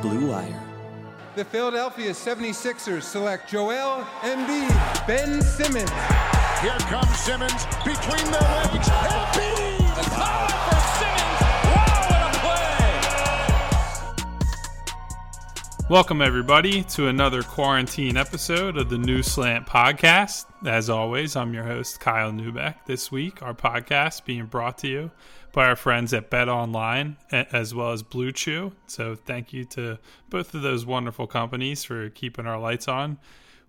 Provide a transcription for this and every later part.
Blue Wire. The Philadelphia 76ers select Joel Embiid, Ben Simmons. Here comes Simmons between their legs. Embiid! The power for Simmons. Wow, what a play! Welcome, everybody, to another quarantine episode of the New Slant Podcast. As always, I'm your host, Kyle Neubeck. This week, our podcast being brought to you by our friends at Bet Online as well as Blue Chew. So, thank you to both of those wonderful companies for keeping our lights on.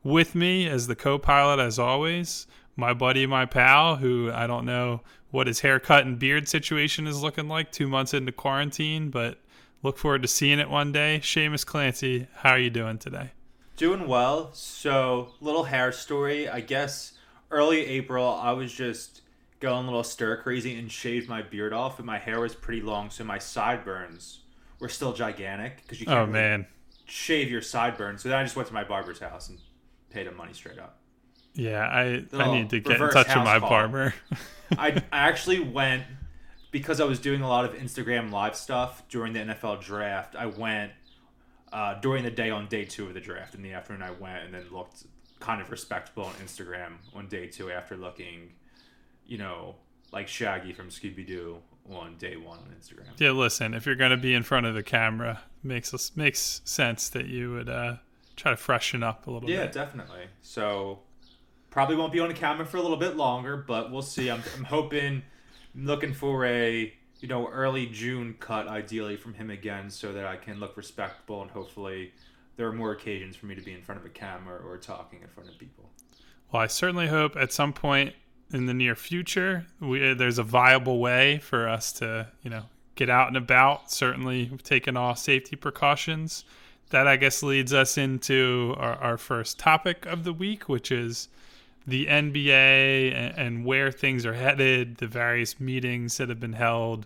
With me as the co pilot, as always, my buddy, my pal, who I don't know what his haircut and beard situation is looking like two months into quarantine, but look forward to seeing it one day. Shamus Clancy, how are you doing today? Doing well. So, little hair story. I guess early April, I was just going a little stir crazy and shaved my beard off, and my hair was pretty long, so my sideburns were still gigantic because you can't Oh, really man. shave your sideburns. So then I just went to my barber's house and paid him money straight up. Yeah, I, I need to get in touch with my call. barber. I, I actually went because I was doing a lot of Instagram live stuff during the NFL draft. I went uh, during the day on day two of the draft. In the afternoon, I went and then looked kind of respectable on Instagram on day two after looking, you know, like Shaggy from Scooby Doo on day one on Instagram. yeah, listen, if you're going to be in front of the camera, makes us makes sense that you would uh, try to freshen up a little Yeah, bit. Yeah, definitely. So probably won't be on the camera for a little bit longer, but we'll see. I'm, I'm hoping, I'm looking for a you know early June cut, ideally from him again, so that I can look respectable and hopefully there are more occasions for me to be in front of a camera or talking in front of people. Well, I certainly hope at some point in the near future we, there's a viable way for us to, you know, get out and about. Certainly taking all safety precautions. That I guess leads us into our, our first topic of the week, which is the NBA and, and where things are headed, the various meetings that have been held,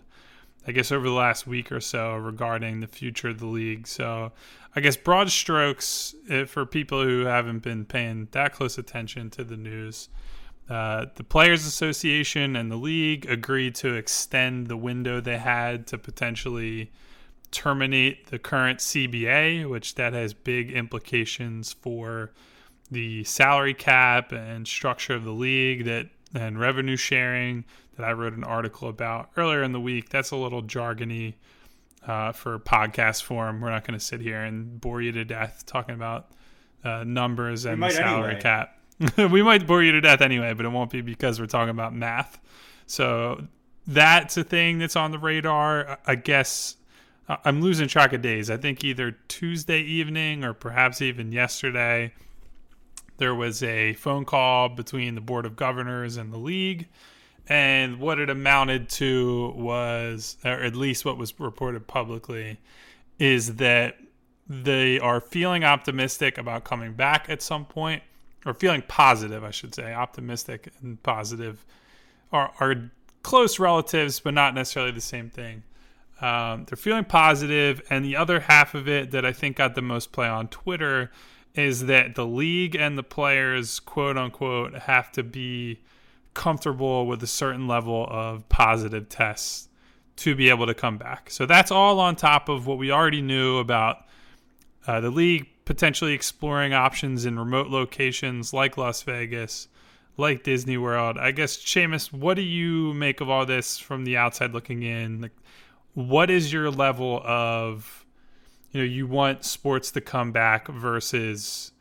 I guess, over the last week or so regarding the future of the league. So, I guess, broad strokes eh, for people who haven't been paying that close attention to the news. Uh, the Players Association and the league agreed to extend the window they had to potentially terminate the current CBA, which that has big implications for the salary cap and structure of the league that and revenue sharing that I wrote an article about earlier in the week. That's a little jargony uh, for podcast form. We're not going to sit here and bore you to death talking about uh, numbers and the salary anyway. cap. we might bore you to death anyway, but it won't be because we're talking about math. So that's a thing that's on the radar. I guess uh, I'm losing track of days. I think either Tuesday evening or perhaps even yesterday, there was a phone call between the Board of Governors and the league. And what it amounted to was, or at least what was reported publicly, is that they are feeling optimistic about coming back at some point, or feeling positive, I should say. Optimistic and positive are, are close relatives, but not necessarily the same thing. Um, they're feeling positive, and the other half of it that I think got the most play on Twitter is that the league and the players, quote unquote, have to be comfortable with a certain level of positive tests to be able to come back. So that's all on top of what we already knew about uh, the league potentially exploring options in remote locations like Las Vegas, like Disney World. I guess, Shamus, what do you make of all this from the outside looking in? Like, what is your level of, you know, you want sports to come back versus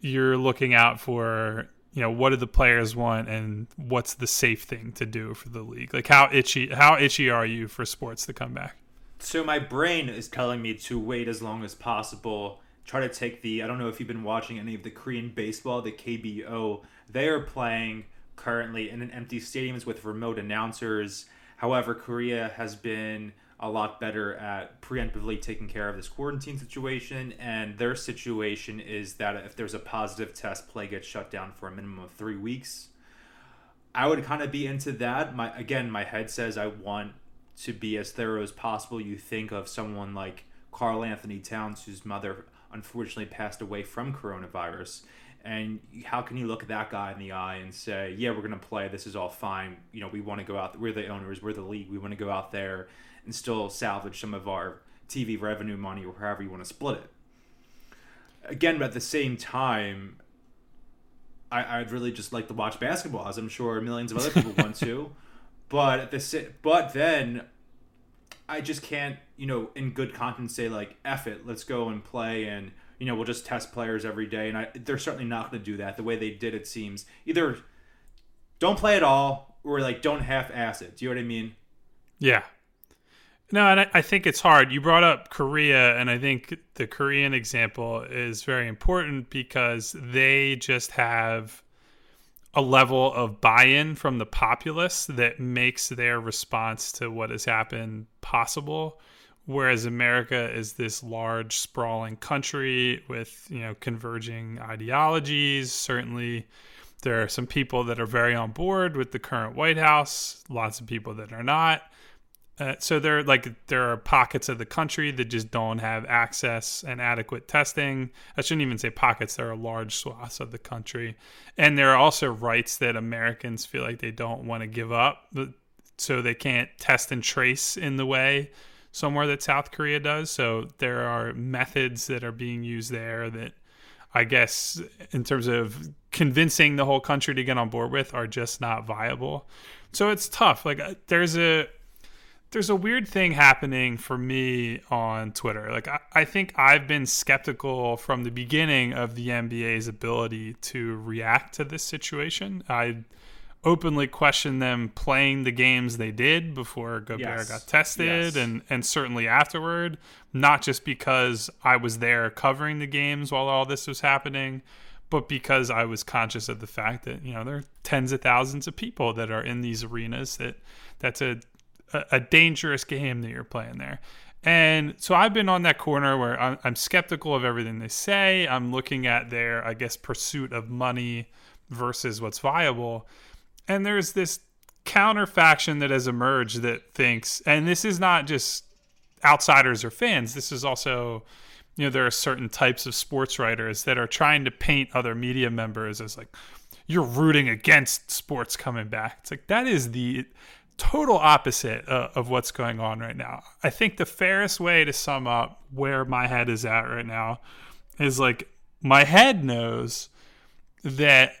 you're looking out for, you know, what do the players want and what's the safe thing to do for the league? Like, how itchy, how itchy are you for sports to come back? So my brain is telling me to wait as long as possible. Try to take the. I don't know if you've been watching any of the Korean baseball, the KBO. They are playing currently in an empty stadiums with remote announcers. However, Korea has been a lot better at preemptively taking care of this quarantine situation. And their situation is that if there's a positive test, play gets shut down for a minimum of three weeks. I would kind of be into that. My again, my head says I want to be as thorough as possible. You think of someone like Karl-Anthony Towns, whose mother unfortunately passed away from coronavirus. And how can you look at that guy in the eye and say, "Yeah, we're going to play. This is all fine. You know, we want to go out. We're the owners. We're the league. We want to go out there and still salvage some of our TV revenue money, or however you want to split it." Again, but at the same time, I, I'd really just like to watch basketball, as I'm sure millions of other people want to. But at the but then I just can't, you know, in good conscience say like, "F it, let's go and play," and you know, we'll just test players every day. And I, they're certainly not going to do that. The way they did it seems either don't play at all or like don't half-ass it. Do you know what I mean? Yeah. No, and I, I think it's hard. You brought up Korea, and I think the Korean example is very important because they just have a level of buy-in from the populace that makes their response to what has happened possible. Whereas america is this large sprawling country with you know converging ideologies. Certainly there are some people that are very on board with the current white house lots of people that are not uh, so there like there are pockets of the country that just don't have access and adequate testing. I shouldn't even say pockets. There are large swaths of the country, and there are also rights that Americans feel like they don't want to give up, so they can't test and trace in the way somewhere that South Korea does. So there are methods that are being used there that I guess in terms of convincing the whole country to get on board with are just not viable. So it's tough. Like uh, there's a there's a weird thing happening for me on Twitter. Like I, I, think I've been skeptical from the beginning of the NBA's ability to react to this situation. I openly questioned them playing the games they did before Gobert yes. got tested yes. and and certainly afterward, not just because I was there covering the games while all this was happening, but because I was conscious of the fact that, you know, there are tens of thousands of people that are in these arenas that that's a a, dangerous game that you're playing there. And so I've been on that corner where I'm, I'm, skeptical of everything they say. I'm looking at their, I guess, pursuit of money versus what's viable. And there's this counter faction that has emerged that thinks, and this is not just outsiders or fans, this is also, you know, there are certain types of sports writers that are trying to paint other media members as like, you're rooting against sports coming back. It's like, that is the total opposite uh, of what's going on right now. I think the fairest way to sum up where my head is at right now is like my head knows that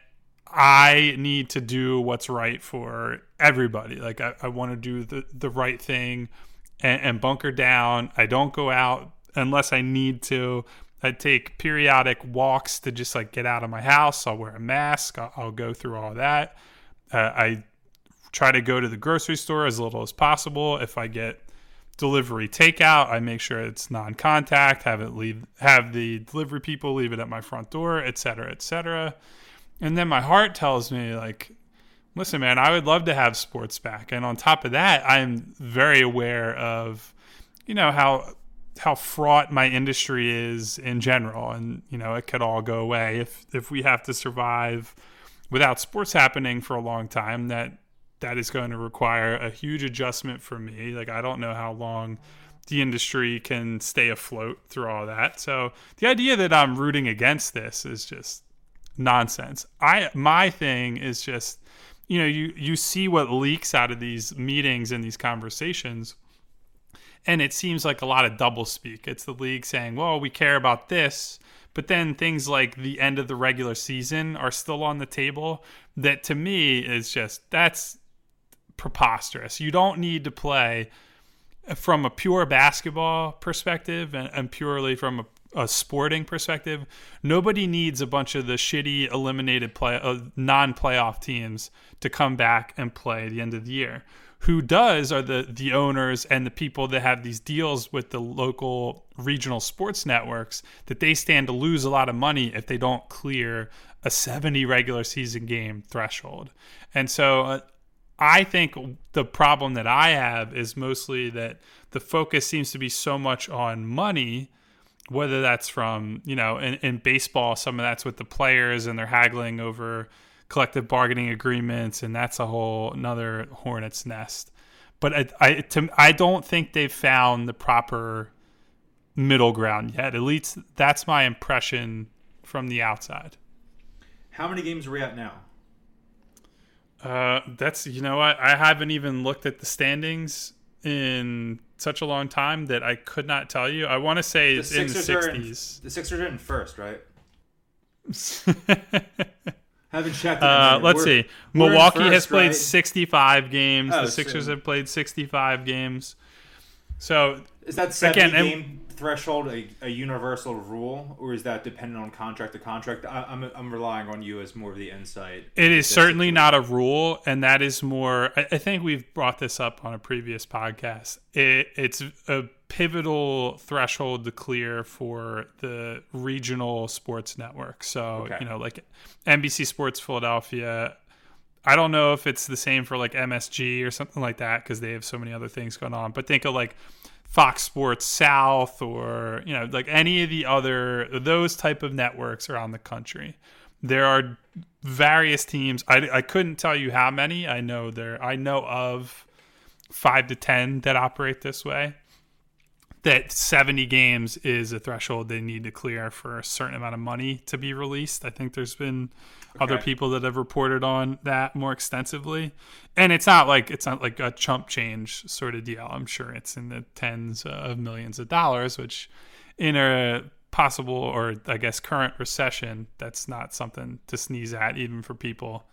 I need to do what's right for everybody. Like I, I want to do the, the right thing and, and bunker down. I don't go out unless I need to. I take periodic walks to just like get out of my house. I'll wear a mask. I'll, I'll go through all that. Uh, I try to go to the grocery store as little as possible. If I get delivery takeout, I make sure it's non-contact, have it leave have the delivery people leave it at my front door, etc., cetera, et cetera. And then my heart tells me like listen man, I would love to have sports back. And on top of that, I'm very aware of you know how how fraught my industry is in general and you know it could all go away if if we have to survive without sports happening for a long time that that is going to require a huge adjustment for me. Like I don't know how long the industry can stay afloat through all that. So the idea that I'm rooting against this is just nonsense. I my thing is just you know, you you see what leaks out of these meetings and these conversations and it seems like a lot of double speak. It's the league saying, "Well, we care about this." But then things like the end of the regular season are still on the table. That to me is just that's preposterous. You don't need to play from a pure basketball perspective and, and purely from a, a, sporting perspective. Nobody needs a bunch of the shitty eliminated play uh, non-playoff teams to come back and play the end of the year. Who does are the the owners and the people that have these deals with the local regional sports networks that they stand to lose a lot of money if they don't clear a 70 regular season game threshold. And so uh, I think the problem that I have is mostly that the focus seems to be so much on money, whether that's from, you know, in, in baseball, some of that's with the players and they're haggling over collective bargaining agreements, and that's a whole another hornet's nest. But I, I, to, I don't think they've found the proper middle ground yet. At least that's my impression from the outside. How many games are we at now? Uh, that's you know what I haven't even looked at the standings in such a long time that I could not tell you. I want to say it's in the sixties. The Sixers are in first, right? Haven't checked. Uh, let's we're, see. Milwaukee first, has played right? 65 games. Oh, the Sixers so- have played 65 games. So Is that seventy Again, and- game threshold a, a universal rule, or is that dependent on contract to contract? I, I'm I'm relying on you as more of the insight. It is certainly situation. not a rule, and that is more. I, I think we've brought this up on a previous podcast. It, it's a pivotal threshold to clear for the regional sports network. So Okay. you know, like NBC Sports Philadelphia. I don't know if it's the same for like MSG or something like that because they have so many other things going on. But think of like Fox Sports South or you know like any of the other those type of networks around the country. There are various teams. I, I couldn't tell you how many. I know there. I know of five to ten that operate this way. That seventy games is a threshold they need to clear for a certain amount of money to be released. I think there's been other people that have reported on that more extensively, and it's not like it's not like a chump change sort of deal. I'm sure it's in the tens of millions of dollars, which in a possible or I guess current recession, that's not something to sneeze at, even for people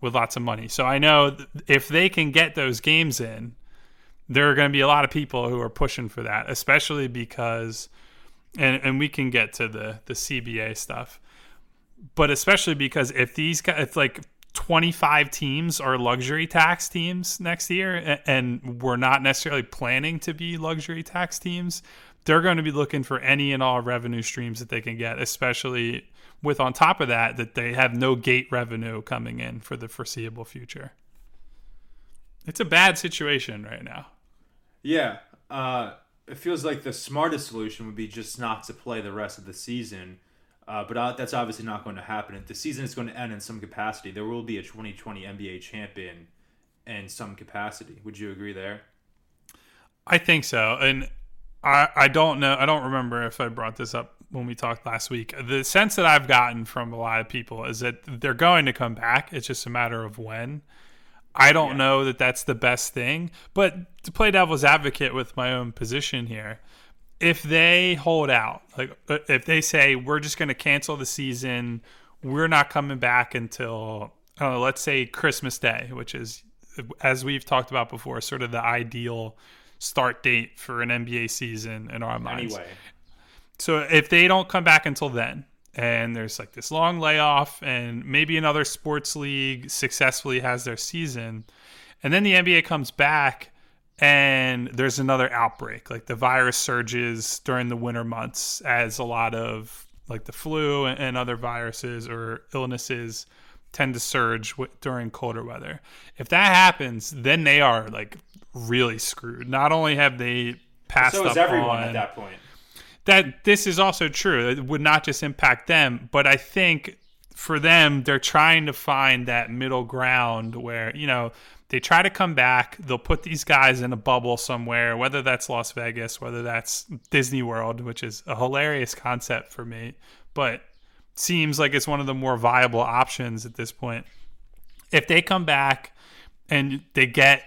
with lots of money. So I know if they can get those games in, there are going to be a lot of people who are pushing for that, especially because, and and we can get to the the CBA stuff, but especially because if these guys, if like 25 teams are luxury tax teams next year, and we're not necessarily planning to be luxury tax teams, they're going to be looking for any and all revenue streams that they can get, especially with on top of that that they have no gate revenue coming in for the foreseeable future. It's a bad situation right now. Yeah, uh, it feels like the smartest solution would be just not to play the rest of the season. Uh, but uh, that's obviously not going to happen. If the season is going to end in some capacity, there will be a 2020 NBA champion in some capacity. Would you agree there? I think so. And I, I don't know. I don't remember if I brought this up when we talked last week. The sense that I've gotten from a lot of people is that they're going to come back. It's just a matter of when. I don't know that that's the best thing. But to play devil's advocate with my own position here, if they hold out, like uh, if they say we're just going to cancel the season, we're not coming back until know, let's say Christmas Day, which is as we've talked about before, sort of the ideal start date for an NBA season in our minds. Anyway, So if they don't come back until then, and there's like this long layoff, and maybe another sports league successfully has their season, and then the NBA comes back and there's another outbreak, like the virus surges during the winter months as a lot of like the flu and other viruses or illnesses tend to surge during colder weather. If that happens, then they are like really screwed. Not only have they passed so up is everyone on, at that point. that this is also true. It would not just impact them, but I think for them, they're trying to find that middle ground where, you know, they try to come back. They'll put these guys in a bubble somewhere, whether that's Las Vegas, whether that's Disney World, which is a hilarious concept for me, but seems like it's one of the more viable options at this point. If they come back and they get,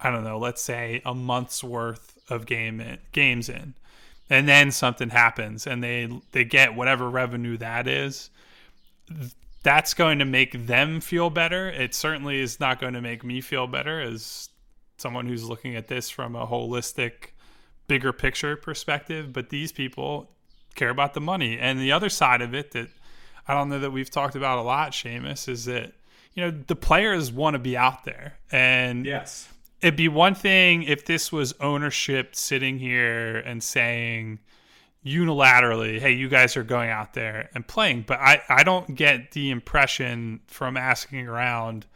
I don't know, let's say a month's worth of game in, games in, and then something happens and they they get whatever revenue that is that's going to make them feel better. It certainly is not going to make me feel better as someone who's looking at this from a holistic bigger picture perspective but these people care about the money. And the other side of it that i don't know that we've talked about a lot Shamus, is that you know the players want to be out there. And Yes. it'd be one thing if this was ownership sitting here and saying unilaterally, hey, you guys are going out there and playing. But I, I don't get the impression from asking around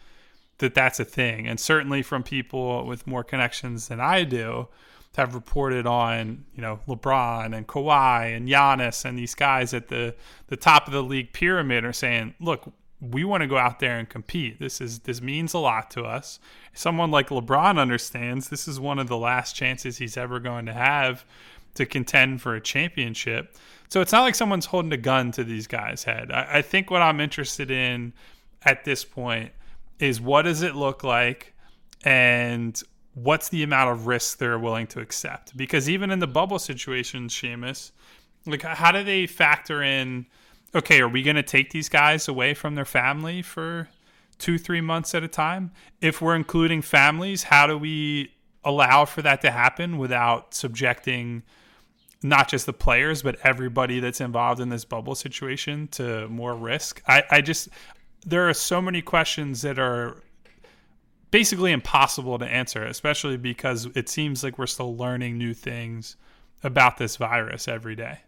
that that's a thing. And certainly from people with more connections than I do have reported on, you know, LeBron and Kawhi and Giannis and these guys at the, the top of the league pyramid are saying, look, we want to go out there and compete. This is this means a lot to us. Someone like LeBron understands this is one of the last chances he's ever going to have to contend for a championship. So it's not like someone's holding a gun to these guys' head. I, I think what I'm interested in at this point is what does it look like and what's the amount of risk they're willing to accept? Because even in the bubble situation, Shamus, like how do they factor in okay, are we going to take these guys away from their family for two, three months at a time? If we're including families, how do we allow for that to happen without subjecting not just the players, but everybody that's involved in this bubble situation to more risk? I, I just, there are so many questions that are basically impossible to answer, especially because it seems like we're still learning new things about this virus every day.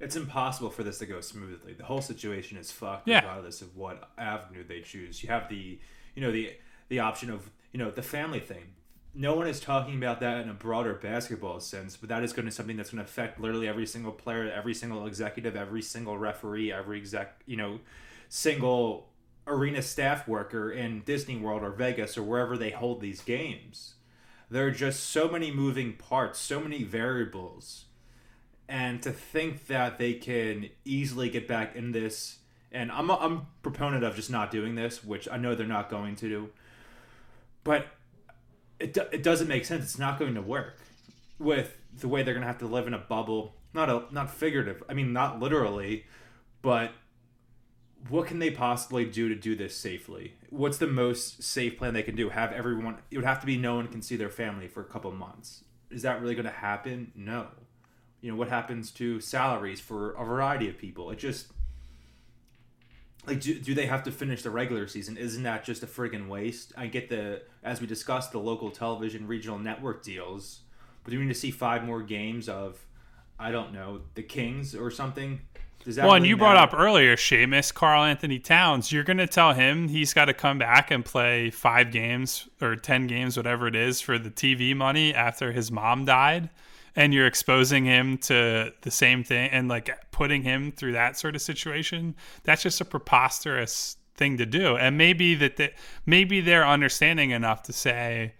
It's impossible for this to go smoothly. The whole situation is fucked Yeah. regardless of what avenue they choose. You have the you know the the option of you know the family thing. No one is talking about that in a broader basketball sense, but that is going to something that's going to affect literally every single player, every single executive, every single referee, every exec, you know, single arena staff worker in Disney World or Vegas or wherever they hold these games. There are just so many moving parts, so many variables. And to think that they can easily get back in this, and I'm a, I'm proponent of just not doing this, which I know they're not going to do, but it, do- it doesn't make sense. It's not going to work with the way they're going to have to live in a bubble. Not a not figurative. I mean, not literally, but what can they possibly do to do this safely? What's the most safe plan they can do? Have everyone? It would have to be no one can see their family for a couple months. Is that really going to happen? No. You know what happens to salaries for a variety of people? It just like do, do they have to finish the regular season? Isn't that just a friggin' waste? I get the as we discussed the local television regional network deals, but do we need to see five more games of I don't know the Kings or something? Does that Well, and really you brought up earlier, Shamus, Carl Anthony Towns. You're going to tell him he's got to come back and play five games or 10 games, whatever it is, for the TV money after his mom died. And you're exposing him to the same thing and like putting him through that sort of situation. That's just a preposterous thing to do. And maybe that they, maybe they're understanding enough to say,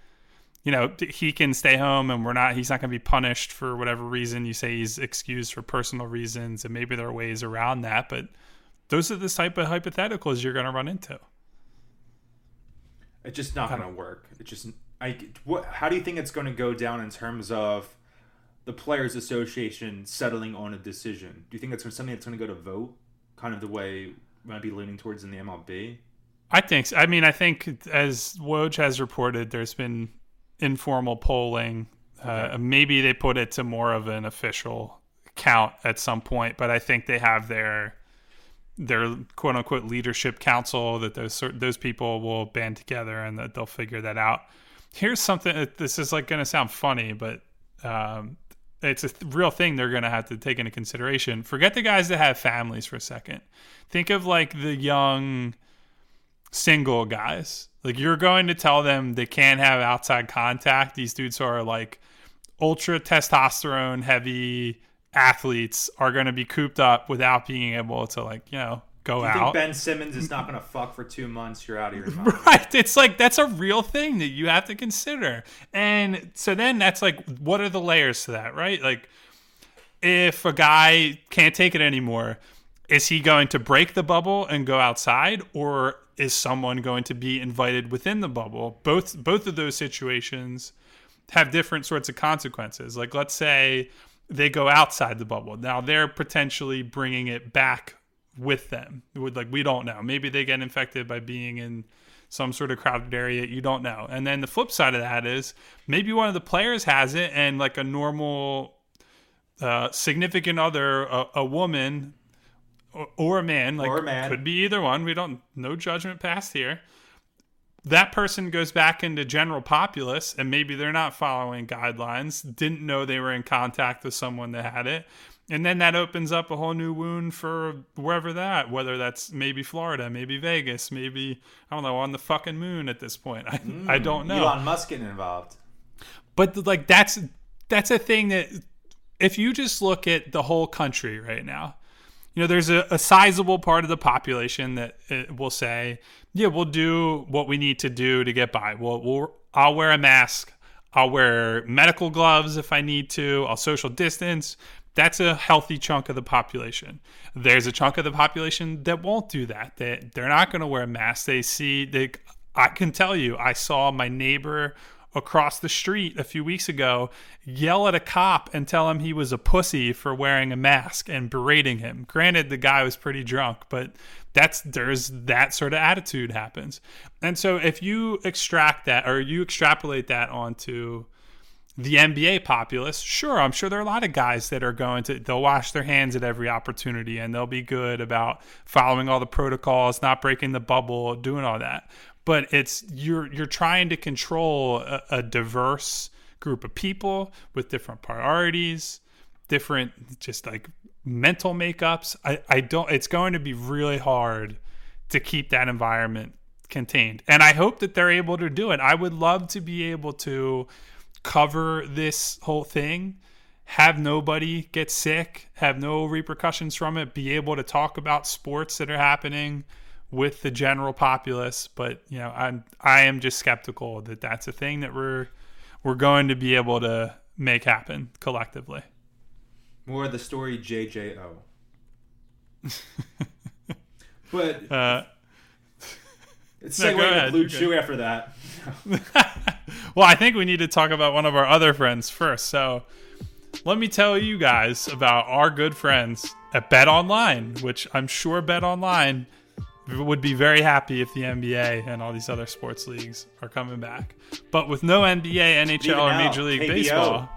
you know, he can stay home and we're not, he's not going to be punished for whatever reason. You say he's excused for personal reasons, and maybe there are ways around that, but those are the type of hypotheticals you're going to run into. It's just not going to work. It's just I. What? How do you think it's going to go down in terms of the players' association settling on a decision? Do you think that's something that's going to go to vote, kind of the way we might be leaning towards in the MLB? I think, so. I mean, I think as Woj has reported, there's been informal polling. Uh, maybe they put it to more of an official count at some point, but I think they have their their quote unquote leadership council that those those people will band together and that they'll figure that out. Here's something. This is like going to sound funny, but um, it's a th- real thing they're going to have to take into consideration. Forget the guys that have families for a second. Think of like the young single guys. Like you're going to tell them they can't have outside contact. These dudes are like ultra testosterone heavy athletes are going to be cooped up without being able to like, you know, go out. think Ben Simmons is not going to fuck for two months? You're out of your mind. Right. It's like that's a real thing that you have to consider. And so then that's like what are the layers to that, right? Like if a guy can't take it anymore, is he going to break the bubble and go outside or is someone going to be invited within the bubble? Both both of those situations have different sorts of consequences. Like let's say they go outside the bubble. Now they're potentially bringing it back with them. Would like we don't know. Maybe they get infected by being in some sort of crowded area. You don't know. And then the flip side of that is maybe one of the players has it, and like a normal uh, significant other, a, a woman or, or a man, like Or a man. could be either one. We don't no judgment passed here. That person goes back into general populace, and maybe they're not following guidelines. Didn't know they were in contact with someone that had it, And then that opens up a whole new wound for wherever that, whether that's maybe Florida, maybe Vegas, maybe I don't know, on the fucking moon at this point. I, I don't know. Elon Musk getting involved. But like that's that's a thing that if you just look at the whole country right now, you know, there's a, a sizable part of the population that uh, will say, "Yeah, we'll do what we need to do to get by. We'll, we'll I'll wear a mask. I'll wear medical gloves if I need to. I'll social distance." That's a healthy chunk of the population. There's a chunk of the population that won't do that. They they're not going to wear masks. They see they. I can tell you, I saw my neighbor across the street a few weeks ago yell at a cop and tell him he was a pussy for wearing a mask and berating him. Granted, the guy was pretty drunk, but that's there's that sort of attitude happens. And so if you extract that or you extrapolate that onto the NBA populace, sure, I'm sure there are a lot of guys that are going to they'll wash their hands at every opportunity and they'll be good about following all the protocols, not breaking the bubble, doing all that but it's you're you're trying to control a, a diverse group of people with different priorities, different just like mental makeups. I, I don't it's going to be really hard to keep that environment contained. And I hope that they're able to do it. I would love to be able to cover this whole thing, have nobody get sick, have no repercussions from it, be able to talk about sports that are happening with the general populace. But you know, I'm I am just skeptical that that's a thing that we're we're going to be able to make happen collectively. More of the story JJO. but Uh, it's no, segue to ahead, Blue Chew after that. well, I think we need to talk about one of our other friends first. So let me tell you guys about our good friends at Bet Online, which I'm sure Bet Online would be very happy if the NBA and all these other sports leagues are coming back. But with no NBA, NHL, or Major League KBO. Baseball,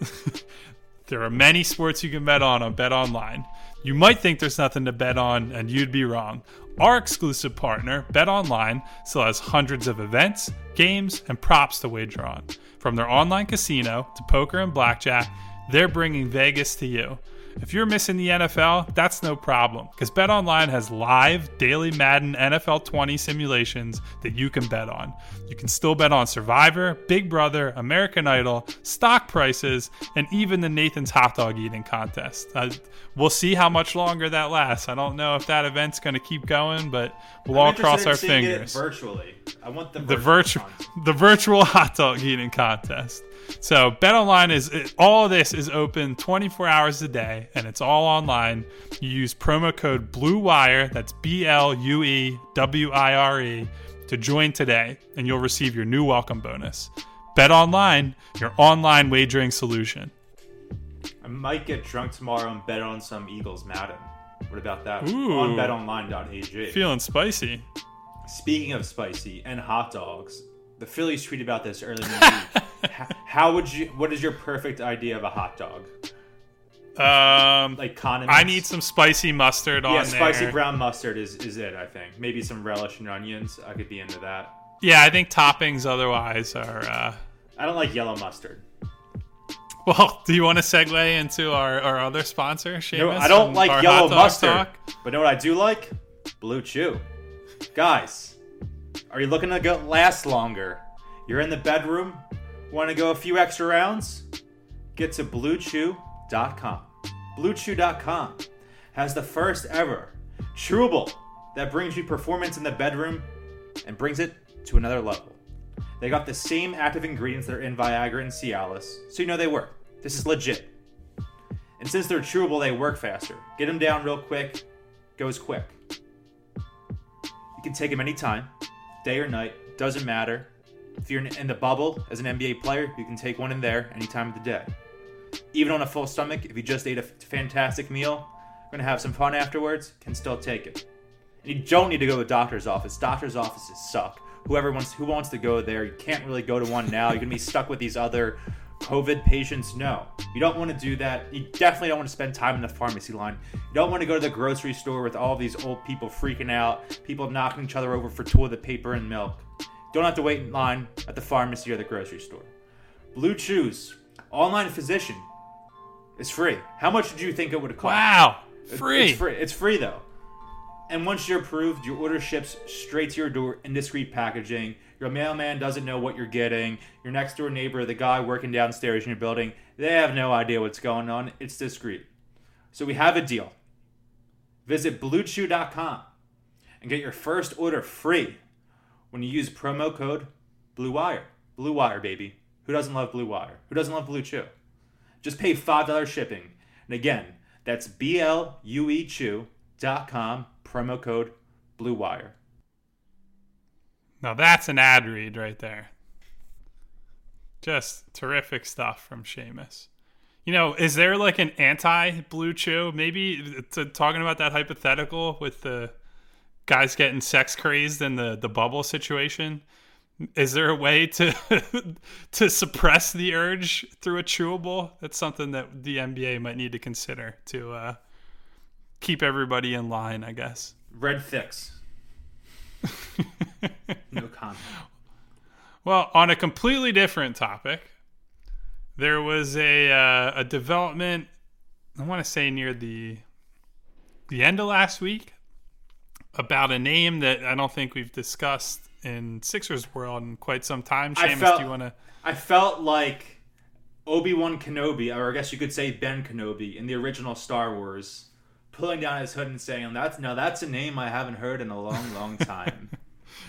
there are many sports you can bet on on Bet Online. You might think there's nothing to bet on, and you'd be wrong. Our exclusive partner, Bet Online, still has hundreds of events, games, and props to wager on. From their online casino to poker and blackjack, they're bringing Vegas to you. If you're missing the NFL, that's no problem because BetOnline has live daily Madden NFL 20 simulations that you can bet on. You can still bet on Survivor, Big Brother, American Idol, stock prices, and even the Nathan's hot dog eating contest. Uh, we'll see how much longer that lasts. I don't know if that event's going to keep going, but we'll all I'm cross our fingers virtually. I want the the virtual virtual content. the virtual hot dog eating contest. So BetOnline is all of this is open 24 hours a day and it's all online. You use promo code Blue Wire, that's B L U E W I R E to join today and you'll receive your new welcome bonus. BetOnline, your online wagering solution. I might get drunk tomorrow and bet on some Eagles Madden. What about that? Ooh. On betonline.ag. Feeling spicy. Speaking of spicy and hot dogs, the Phillies tweeted about this earlier in the week. H- How would you? What is your perfect idea of a hot dog? Um Like condiments. I need some spicy mustard on there. Yeah, spicy brown mustard is, is it. I think maybe some relish and onions. I could be into that. Yeah, I think toppings otherwise are uh I don't like yellow mustard. Well, do you want to segue into our, our other sponsor, Shamus? No, I don't like yellow mustard. talk? But know what I do like? Blue Chew. Guys, are you looking to go last longer? You're in the bedroom, want to go a few extra rounds? Get to bluechew.com. Bluechew.com has the first ever chewable that brings you performance in the bedroom and brings it to another level. They got the same active ingredients that are in Viagra and Cialis, so you know they work. This is legit. And since they're chewable, they work faster. Get them down real quick, goes quick. You can take them anytime, day or night, doesn't matter. If you're in- the bubble as an NBA player, you can take one in there any time of the day. Even on a full stomach, if you just ate a fantastic meal, gonna have some fun afterwards, can still take it. And you don't need to go to a doctor's office. Doctor's offices suck. Whoever wants who wants to go there, you can't really go to one now. You're gonna be stuck with these other COVID patients. No, you don't want to do that. You definitely don't want to spend time in the pharmacy line. You don't want to go to the grocery store with all these old people freaking out, people knocking each other over for toilet paper and milk. Don't have to wait in line at the pharmacy or the grocery store. Blue Chews, online physician, is free. How much did you think it would cost? Wow, free. It's free. It's free though. And once you're approved, your order ships straight to your door in discreet packaging. Your mailman doesn't know what you're getting. Your next door neighbor, the guy working downstairs in your building, they have no idea what's going on. It's discreet. So we have a deal. Visit bluechew.com and get your first order free when you use promo code Blue Wire. Blue Wire, baby. Who doesn't love Blue Wire? Who doesn't love Blue Chew? Just pay $5 shipping. And again, that's B L U E Chew.com, promo code Blue Wire. Now that's an ad read right there. Just terrific stuff from Shamus. You know, is there like an anti Blue Chew? Maybe to, talking about that hypothetical with the guys getting sex crazed in the the bubble situation. Is there a way to to suppress the urge through a chewable? That's something that the NBA might need to consider to uh, keep everybody in line, I guess. Red Fix. no comment. Well, on a completely different topic, there was a uh, a development. I want to say near the the end of last week about a name that I don't think we've discussed in Sixers world in quite some time. Shamus, felt- do you want to? I felt like Obi Wan Kenobi, or I guess you could say Ben Kenobi in the original Star Wars, pulling down his hood and saying, "That's now that's a name I haven't heard in a long, long time."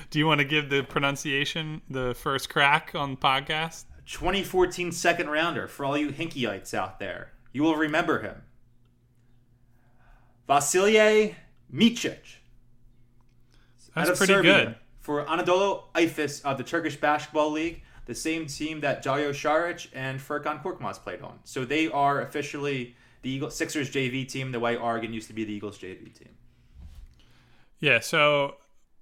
Do you want to give the pronunciation the first crack on the podcast? 2014 second rounder for all you Hinkyites out there. You will remember him. Vasilije Micic. That's out of pretty Serbia good. For Anadolu Efes of the Turkish Basketball League, the same team that Dario Saric and Furkan Korkmaz played on. So they are officially the Eagles, Sixers JV team, the way Oregon used to be the Eagles JV team. Yeah, so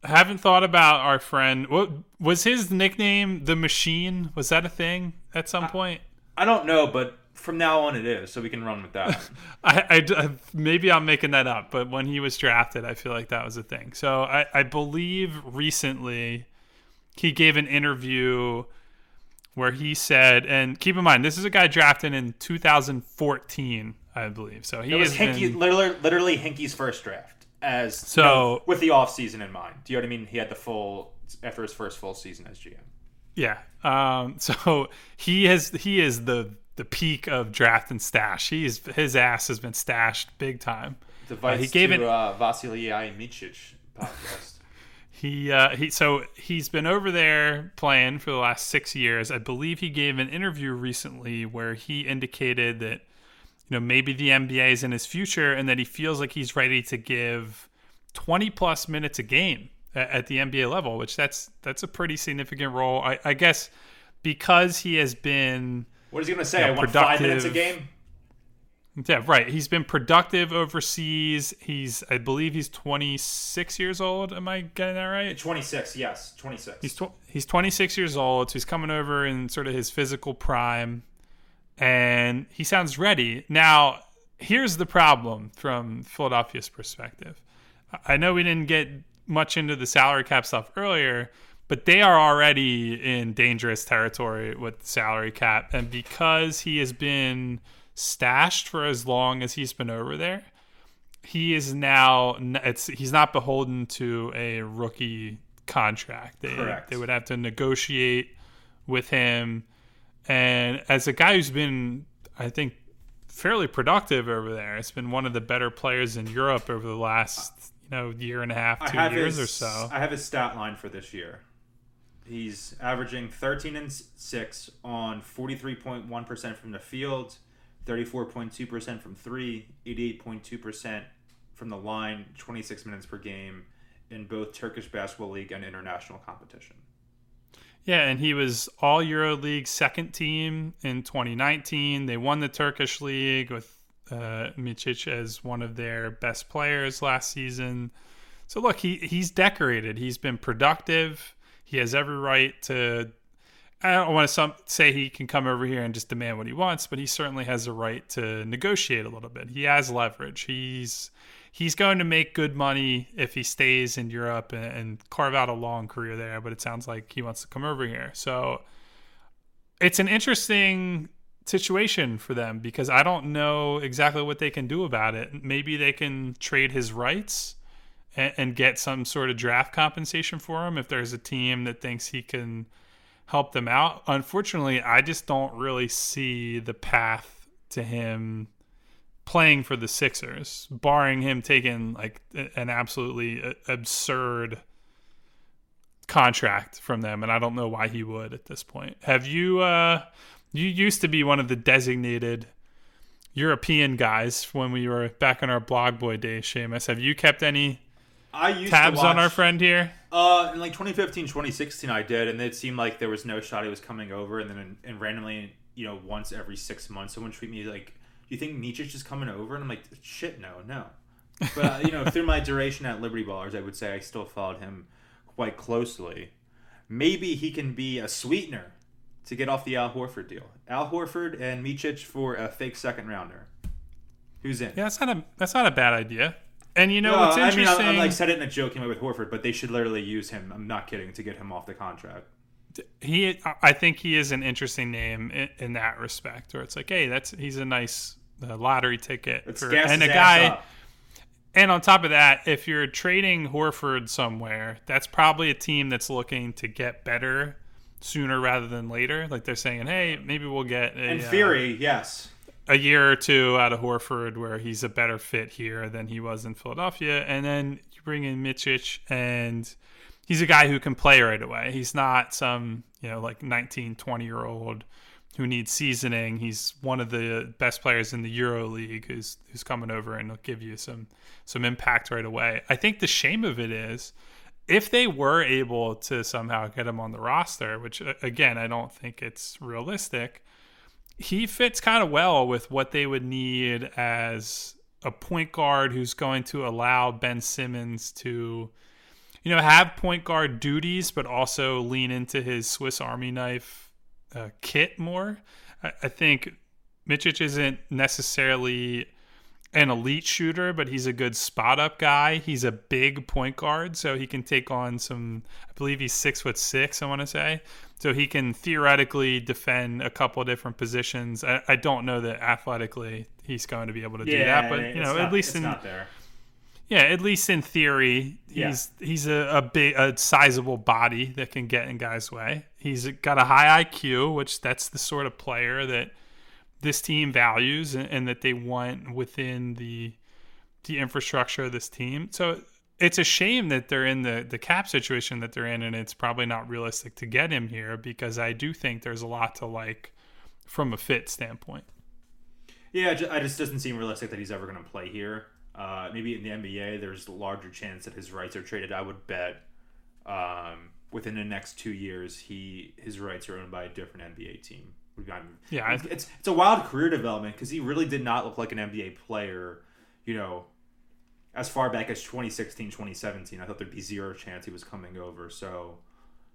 I haven't thought about our friend. What was his nickname? The Machine? Was that a thing at some point? I don't know, but from now on it is, so we can run with that. I, I- maybe I'm making that up, but when he was drafted, I feel like that was a thing. So I, I believe recently he gave an interview where he said, and keep in mind, this is a guy drafted in 2014, I believe. So he it was Hinkie, been- literally, literally Hinkie's first draft. As So- you know, with the off season in mind, do you know what I mean? He had the full after his first full season as GM. Yeah. Um, so he has he is the the peak of draft and stash. He's his ass has been stashed big time. Device he gave to it- uh, Vasilij Micic podcast. He uh, he so he's been over there playing for the last six years. I believe he gave an interview recently where he indicated that you know maybe the NBA is in his future and that he feels like he's ready to give twenty plus minutes a game at, at the NBA level, which that's that's a pretty significant role. I, I guess because he has been What is he going to say? Yeah, I want five minutes a game. yeah, right. He's been productive overseas. He's, I believe, he's 26 years old. Am I getting that right? 26, yes, 26. He's tw- he's 26 years old, so he's coming over in sort of his physical prime, and he sounds ready. Now, here's the problem from Philadelphia's perspective. I- I know we didn't get much into the salary cap stuff earlier, but they are already in dangerous territory with salary cap, and because he has been stashed for as long as he's been over there, he is now it's he's not beholden to a rookie contract. They, Correct. they would have to negotiate with him. And as a guy who's been, I think, fairly productive over there, it's been one of the better players in Europe over the last you know year and a half, two years his, or so. I have his stat line for this year. He's averaging 13 and 6 on 43.1% from the field, 34.2% from 3, 88.2% from the line, 26 minutes per game in both Turkish Basketball League and international competition. Yeah, and he was all Euro League second team in 2019. They won the Turkish league with uh, Micic as one of their best players last season. So look, he he's decorated. He's been productive. He has every right to. I don't want to say he can come over here and just demand what he wants, but he certainly has a right to negotiate a little bit. He has leverage. He's he's going to make good money if he stays in Europe and, and carve out a long career there. But it sounds like he wants to come over here. So it's an interesting situation for them because I don't know exactly what they can do about it. Maybe they can trade his rights and, and get some sort of draft compensation for him if there's a team that thinks he can help them out. Unfortunately, I just don't really see the path to him playing for the Sixers, barring him taking like an absolutely uh, absurd contract from them, and I don't know why he would at this point. Have you? Uh, you used to be one of the designated European guys when we were back in our blog boy days, Shamus. Have you kept any I used tabs to watch, on our friend here? Uh, in like 2015, 2016, I did, and it seemed like there was no shot he was coming over, and then and randomly, you know, once every six months, someone tweet me like, "Do you think Micic is coming over?" And I'm like, "Shit, no, no." But uh, you know, through my duration at Liberty Ballers, I would say I still followed him quite closely. Maybe he can be a sweetener to get off the Al Horford deal. Al Horford and Micic for a fake second rounder. Who's in? Yeah, that's not a that's not a bad idea. And you know No, what's I mean. I, I like said it in a joking way with Horford, but they should literally use him. I'm not kidding to get him off the contract. he I think he is an interesting name in, in that respect, where it's like, hey, that's he's a nice uh, lottery ticket for, and a guy. up. And on top of that, if you're trading Horford somewhere, that's probably a team that's looking to get better sooner rather than later. Like they're saying, hey, maybe we'll get a, In uh, theory, yes. A year or two out of Horford where he's a better fit here than he was in Philadelphia. And then you bring in Micic and he's a guy who can play right away. He's not some, you know, like 19, 20 year old who needs seasoning. He's one of the best players in the Euro League who's who's coming over and will give you some some impact right away. I think the shame of it is if they were able to somehow get him on the roster, which again I don't think it's realistic, he fits kind of well with what they would need as a point guard who's going to allow Ben Simmons to, you know, have point guard duties, but also lean into his Swiss Army knife uh, kit more. I, I think Micic isn't necessarily an elite shooter, but he's a good spot up guy. He's a big point guard, so he can take on some. I believe he's six foot six. I want to say, so he can theoretically defend a couple different positions. I, I don't know that athletically he's going to be able to do that, but you know, at least in there. yeah, at least in theory, he's he's a, a big, a sizable body that can get in guys' way. He's got a high IQ, which that's the sort of player that this team values and, and that they want within the the infrastructure of this team. So it's a shame that they're in the the cap situation that they're in, and it's probably not realistic to get him here because I do think there's a lot to like from a fit standpoint. Yeah, I just doesn't seem realistic that he's ever going to play here. Uh, maybe in the NBA, there's a larger chance that his rights are traded. I would bet um, within the next two years, he his rights are owned by a different NBA team. We've gotten- Yeah, it's, it's it's a wild career development because he really did not look like an NBA player. You know, as far back as 2016, 2017, I thought there'd be zero chance he was coming over. So,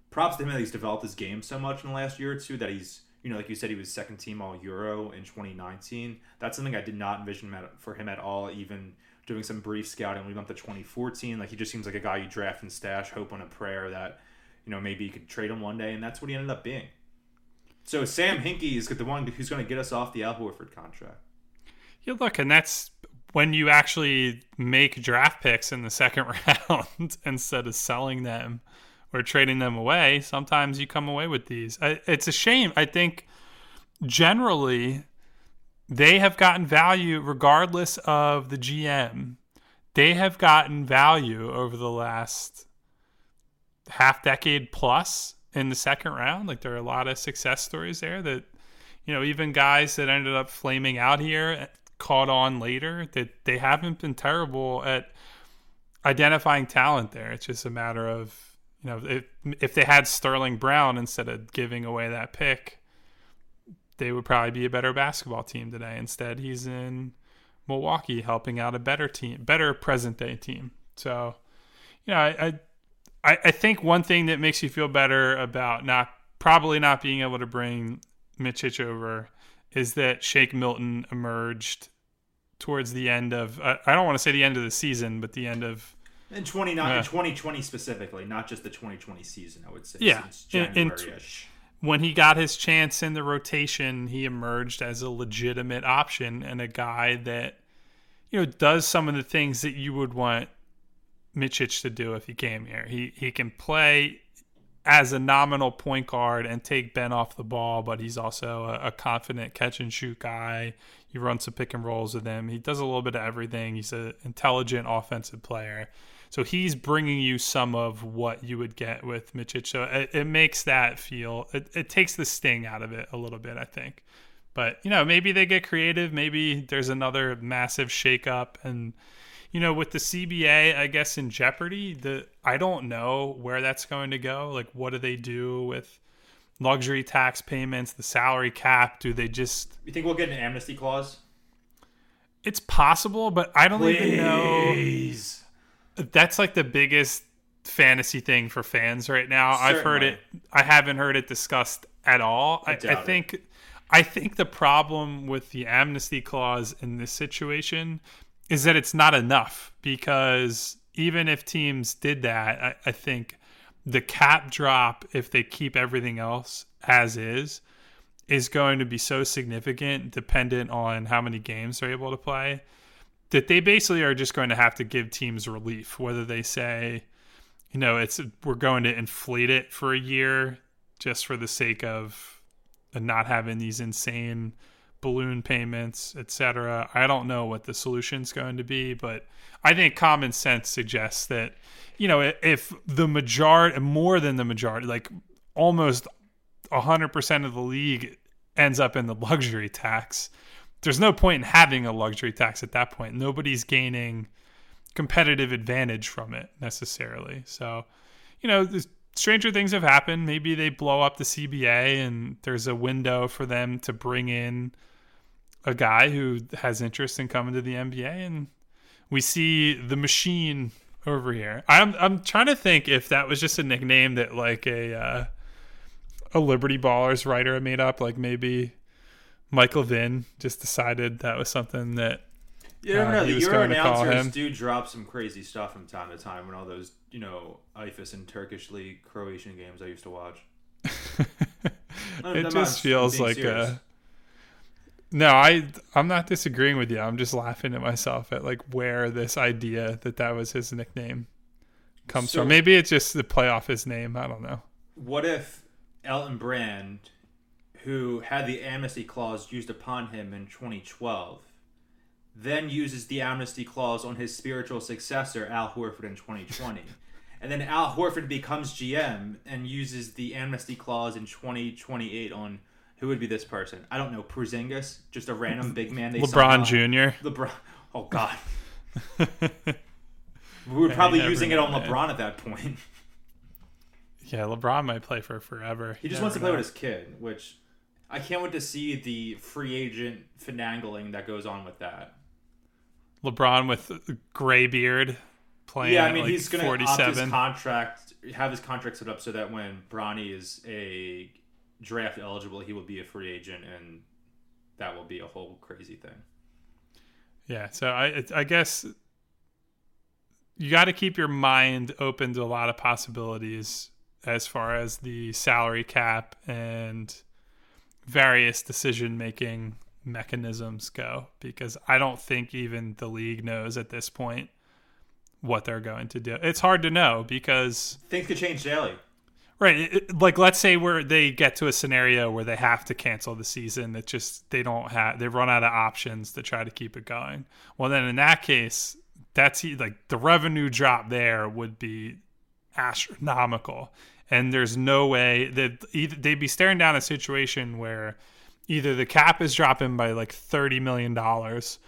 props to him that he's developed his game so much in the last year or two that he's, you know, like you said, he was second team All Euro in 2019. That's something I did not envision for him at all. Even doing some brief scouting leading up to 2014, like he just seems like a guy you draft and stash, hope on a prayer that, you know, maybe you could trade him one day, and that's what he ended up being. So Sam Hinkie is the one who's going to get us off the Al Horford contract. You look, and that's when you actually make draft picks in the second round instead of selling them or trading them away. Sometimes you come away with these. It's a shame. I think generally they have gotten value regardless of the GM. They have gotten value over the last half decade plus in the second round. Like there are a lot of success stories there that you know, even guys that ended up flaming out here caught on later that they haven't been terrible at identifying talent there. It's just a matter of, you know, if, if they had Sterling Brown instead of giving away that pick, they would probably be a better basketball team today. Instead, he's in Milwaukee helping out a better team, better present day team. So, you know, I, I, I think one thing that makes you feel better about not probably not being able to bring Micic over is that Shake Milton emerged towards the end of I I don't want to say the end of the season, but the end of In 29, Yeah. in 2020 specifically, not just the 2020 season, I would say. Yeah. Since In- when he got his chance in the rotation, he emerged as a legitimate option and a guy that you know does some of the things that you would want Micic to do if he came here. He he can play as a nominal point guard and take Ben off the ball, but he's also a, a confident catch and shoot guy. You run some pick and rolls with him. He does a little bit of everything. He's an intelligent offensive player. So he's bringing you some of what you would get with Micic. So it, it makes that feel, it, it takes the sting out of it a little bit, I think. But, you know, maybe they get creative. Maybe there's another massive shakeup. And, you know, with the CBA, I guess in jeopardy, the I don't know where that's going to go. Like, what do they do with luxury tax payments, the salary cap? Do they just? You think we'll get an amnesty clause? It's possible, but I don't even know. Please. That's like the biggest fantasy thing for fans right now. I've heard it. I haven't heard it discussed at all. I, I, it. think. I think the problem with the amnesty clause in this situation is that it's not enough because even if teams did that, I, I think the cap drop, if they keep everything else as is, is going to be so significant, dependent on how many games they're able to play, that they basically are just going to have to give teams relief. Whether they say, you know, it's we're going to inflate it for a year just for the sake of not having these insane balloon payments, etc. I don't know what the solution's going to be, but I think common sense suggests that you know if the majority, more than the majority, like almost 100% of the league ends up in the luxury tax, there's no point in having a luxury tax at that point. Nobody's gaining competitive advantage from it necessarily. So, you know, stranger things have happened. Maybe they blow up the CBA and there's a window for them to bring in a guy who has interest in coming to the NBA and we see the machine over here. I'm I'm trying to think if that was just a nickname that like a uh, a Liberty Ballers writer made up. Like maybe Michael Vinn just decided that was something that Yeah, Uh, no, he the Euro going to call announcers do drop some crazy stuff from time to time when all those, you know, IFAS and Turkish League Croatian games I used to watch. It just feels like serious. a no i i'm not disagreeing with you. I'm just laughing at myself at like where this idea that that was his nickname comes So- from maybe it's just the play off his name. I don't know. What if Elton Brand, who had the amnesty clause used upon him in 2012, then uses the amnesty clause on his spiritual successor, Al Horford, in 2020? and then Al Horford becomes GM and uses the amnesty clause in 2028 on who would be this person? I don't know. Porzingis, just a random big man. They lebron jr LeBron. Oh God. we were probably using it on man. LeBron at that point. yeah lebron might play for forever He just wants to play with his kid, which I can't wait to see the free agent finagling that goes on with that. Lebron with gray beard playing yeah, I mean like he's going to opt his 47 contract, have his contract set up so that when Bronny is a draft eligible, he will be a free agent, and that will be a whole crazy thing. Yeah, so I I guess you got to keep your mind open to a lot of possibilities as far as the salary cap and various decision making mechanisms go because I don't think even the league knows at this point what they're going to do. It's hard to know because Things could change daily. Right. it- like let's say where they get to a scenario where they have to cancel the season that just they don't have they run out of options to try to keep it going. Well then in that case, that's like the revenue drop there would be astronomical. And there's no way that they'd be staring down a situation where either the cap is dropping by like 30 million dollars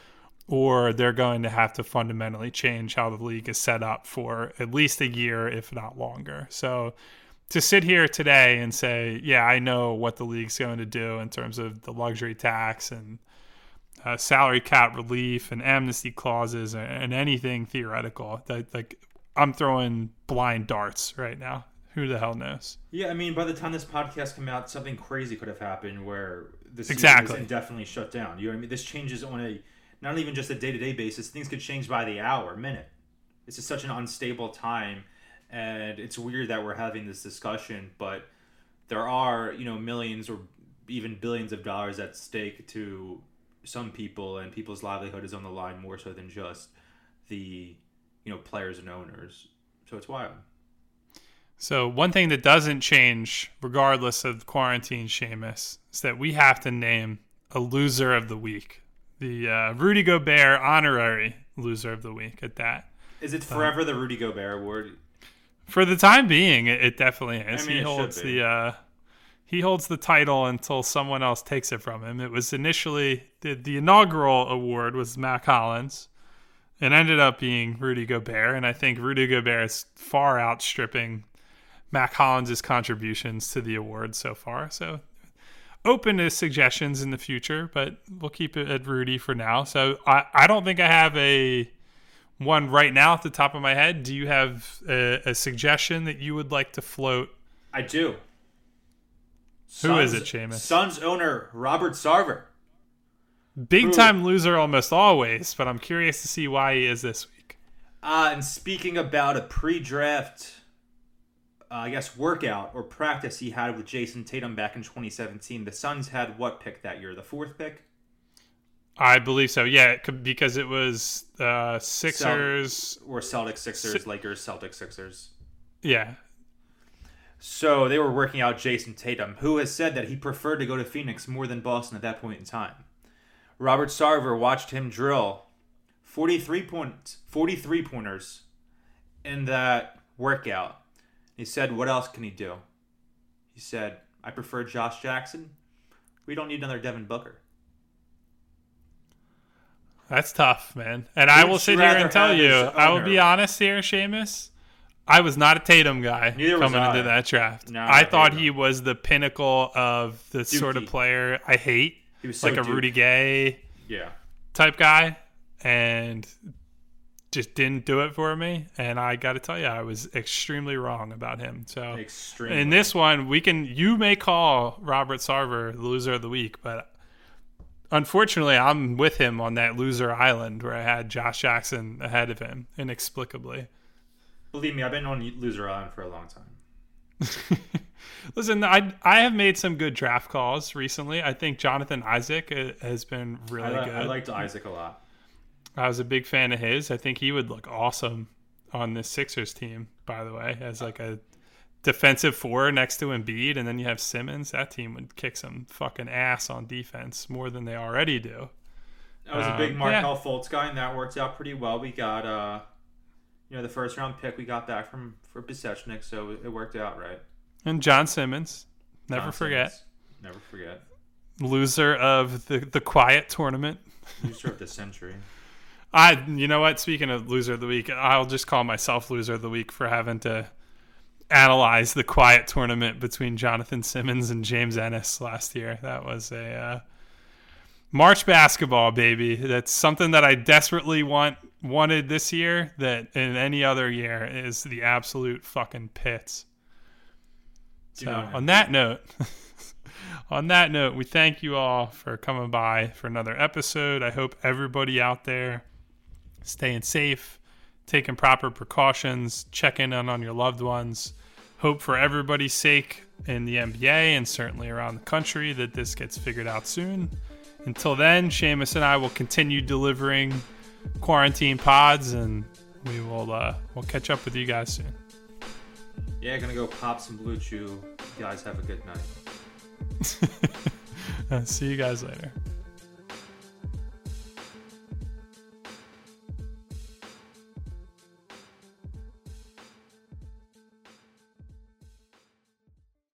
or they're going to have to fundamentally change how the league is set up for at least a year if not longer. So to sit here today and say, yeah, I know what the league's going to do in terms of the luxury tax and uh, salary cap relief and amnesty clauses and, and anything theoretical, that like I'm throwing blind darts right now. Who the hell knows? Yeah, I mean, by the time this podcast come out, something crazy could have happened where the season Exactly. is indefinitely shut down. You know what I mean? This changes on a not even just a day to day basis. Things could change by the hour, minute. This is such an unstable time, and it's weird that we're having this discussion. But there are you know millions or even billions of dollars at stake to some people, and people's livelihood is on the line more so than just the you know players and owners. So it's wild. So one thing that doesn't change, regardless of quarantine, Shamus, is that we have to name a loser of the week, the uh, Rudy Gobert honorary loser of the week. At that, Is it forever the Rudy Gobert award? for the time being, it, it definitely is. I mean, he holds the uh, he holds the title until someone else takes it from him. It was initially the, the inaugural award was Mack Hollins. It ended up being Rudy Gobert, and I think Rudy Gobert is far outstripping Mack Hollins' contributions to the award so far. So open to suggestions in the future, but we'll keep it at Rudy for now. So I, I don't think I have a one right now at the top of my head. Do you have a, a suggestion that you would like to float? I do. Who is it, Shamus? Suns owner Robert Sarver. Big time loser almost always, but I'm curious to see why he is this week. Uh, and speaking about a pre-draft, uh, I guess workout or practice he had with Jayson Tatum back in 2017, the Suns had what pick that year? The fourth pick. I believe so. Yeah, it could- because it was uh, Sixers. or Celtics, Sixers, Si- Lakers, Celtics, Sixers. Yeah, So they were working out Jayson Tatum, who has said that he preferred to go to Phoenix more than Boston at that point in time. Robert Sarver watched him drill 43 points, 43 pointers in that workout. He said, "What else can he do?" He said, "I prefer Josh Jackson. We don't need another Devin Booker." that's tough, man. And I will sit here and tell you, I will be honest here, Shamus. I was not a Tatum guy Neither coming into that draft. No, I thought he was the pinnacle of the sort of player I hate, He was so like a Duke. Rudy Gay Yeah. type guy, and just didn't do it for me. And I got to tell you, I was extremely wrong about him. So Extremely. in this one, we can you may call Robert Sarver the loser of the week, but unfortunately, I'm with him on that loser island where I had Josh Jackson ahead of him inexplicably. Believe me, I've been on Loser Island for a long time. Listen, I I have made some good draft calls recently. I think Jonathan Isaac uh, has been really I, good. I liked Isaac a lot. I was a big fan of his. I think he would look awesome on this Sixers team, by the way, as like a defensive four next to Embiid, and then you have Simmons. That team would kick some fucking ass on defense more than they already do. I was a big Um, Markelle Fultz guy, and that worked out pretty well. We got, uh, you know, the first round pick we got back from for Pisechnik, so it, it worked out right. And John Simmons, never John forget, Simmons, Never forget. loser of the the quiet tournament. Loser of the century. I, you know what? Speaking of loser of the week, I'll just call myself loser of the week for having to analyze the quiet tournament between Jonathon Simmons and James Ennis last year. That was a uh, March basketball, baby. That's something that I desperately want wanted this year. That in any other year is the absolute fucking pits. So on that note. on that note, we thank you all for coming by for another episode. I hope everybody out there staying safe, taking proper precautions, checking in on your loved ones. Hope for everybody's sake in the NBA and certainly around the country that this gets figured out soon. Until then, Shamus and I will continue delivering quarantine pods, and we will uh, we'll catch up with you guys soon. Yeah, gonna go pop some Blue Chew. You guys have a good night. See you guys later.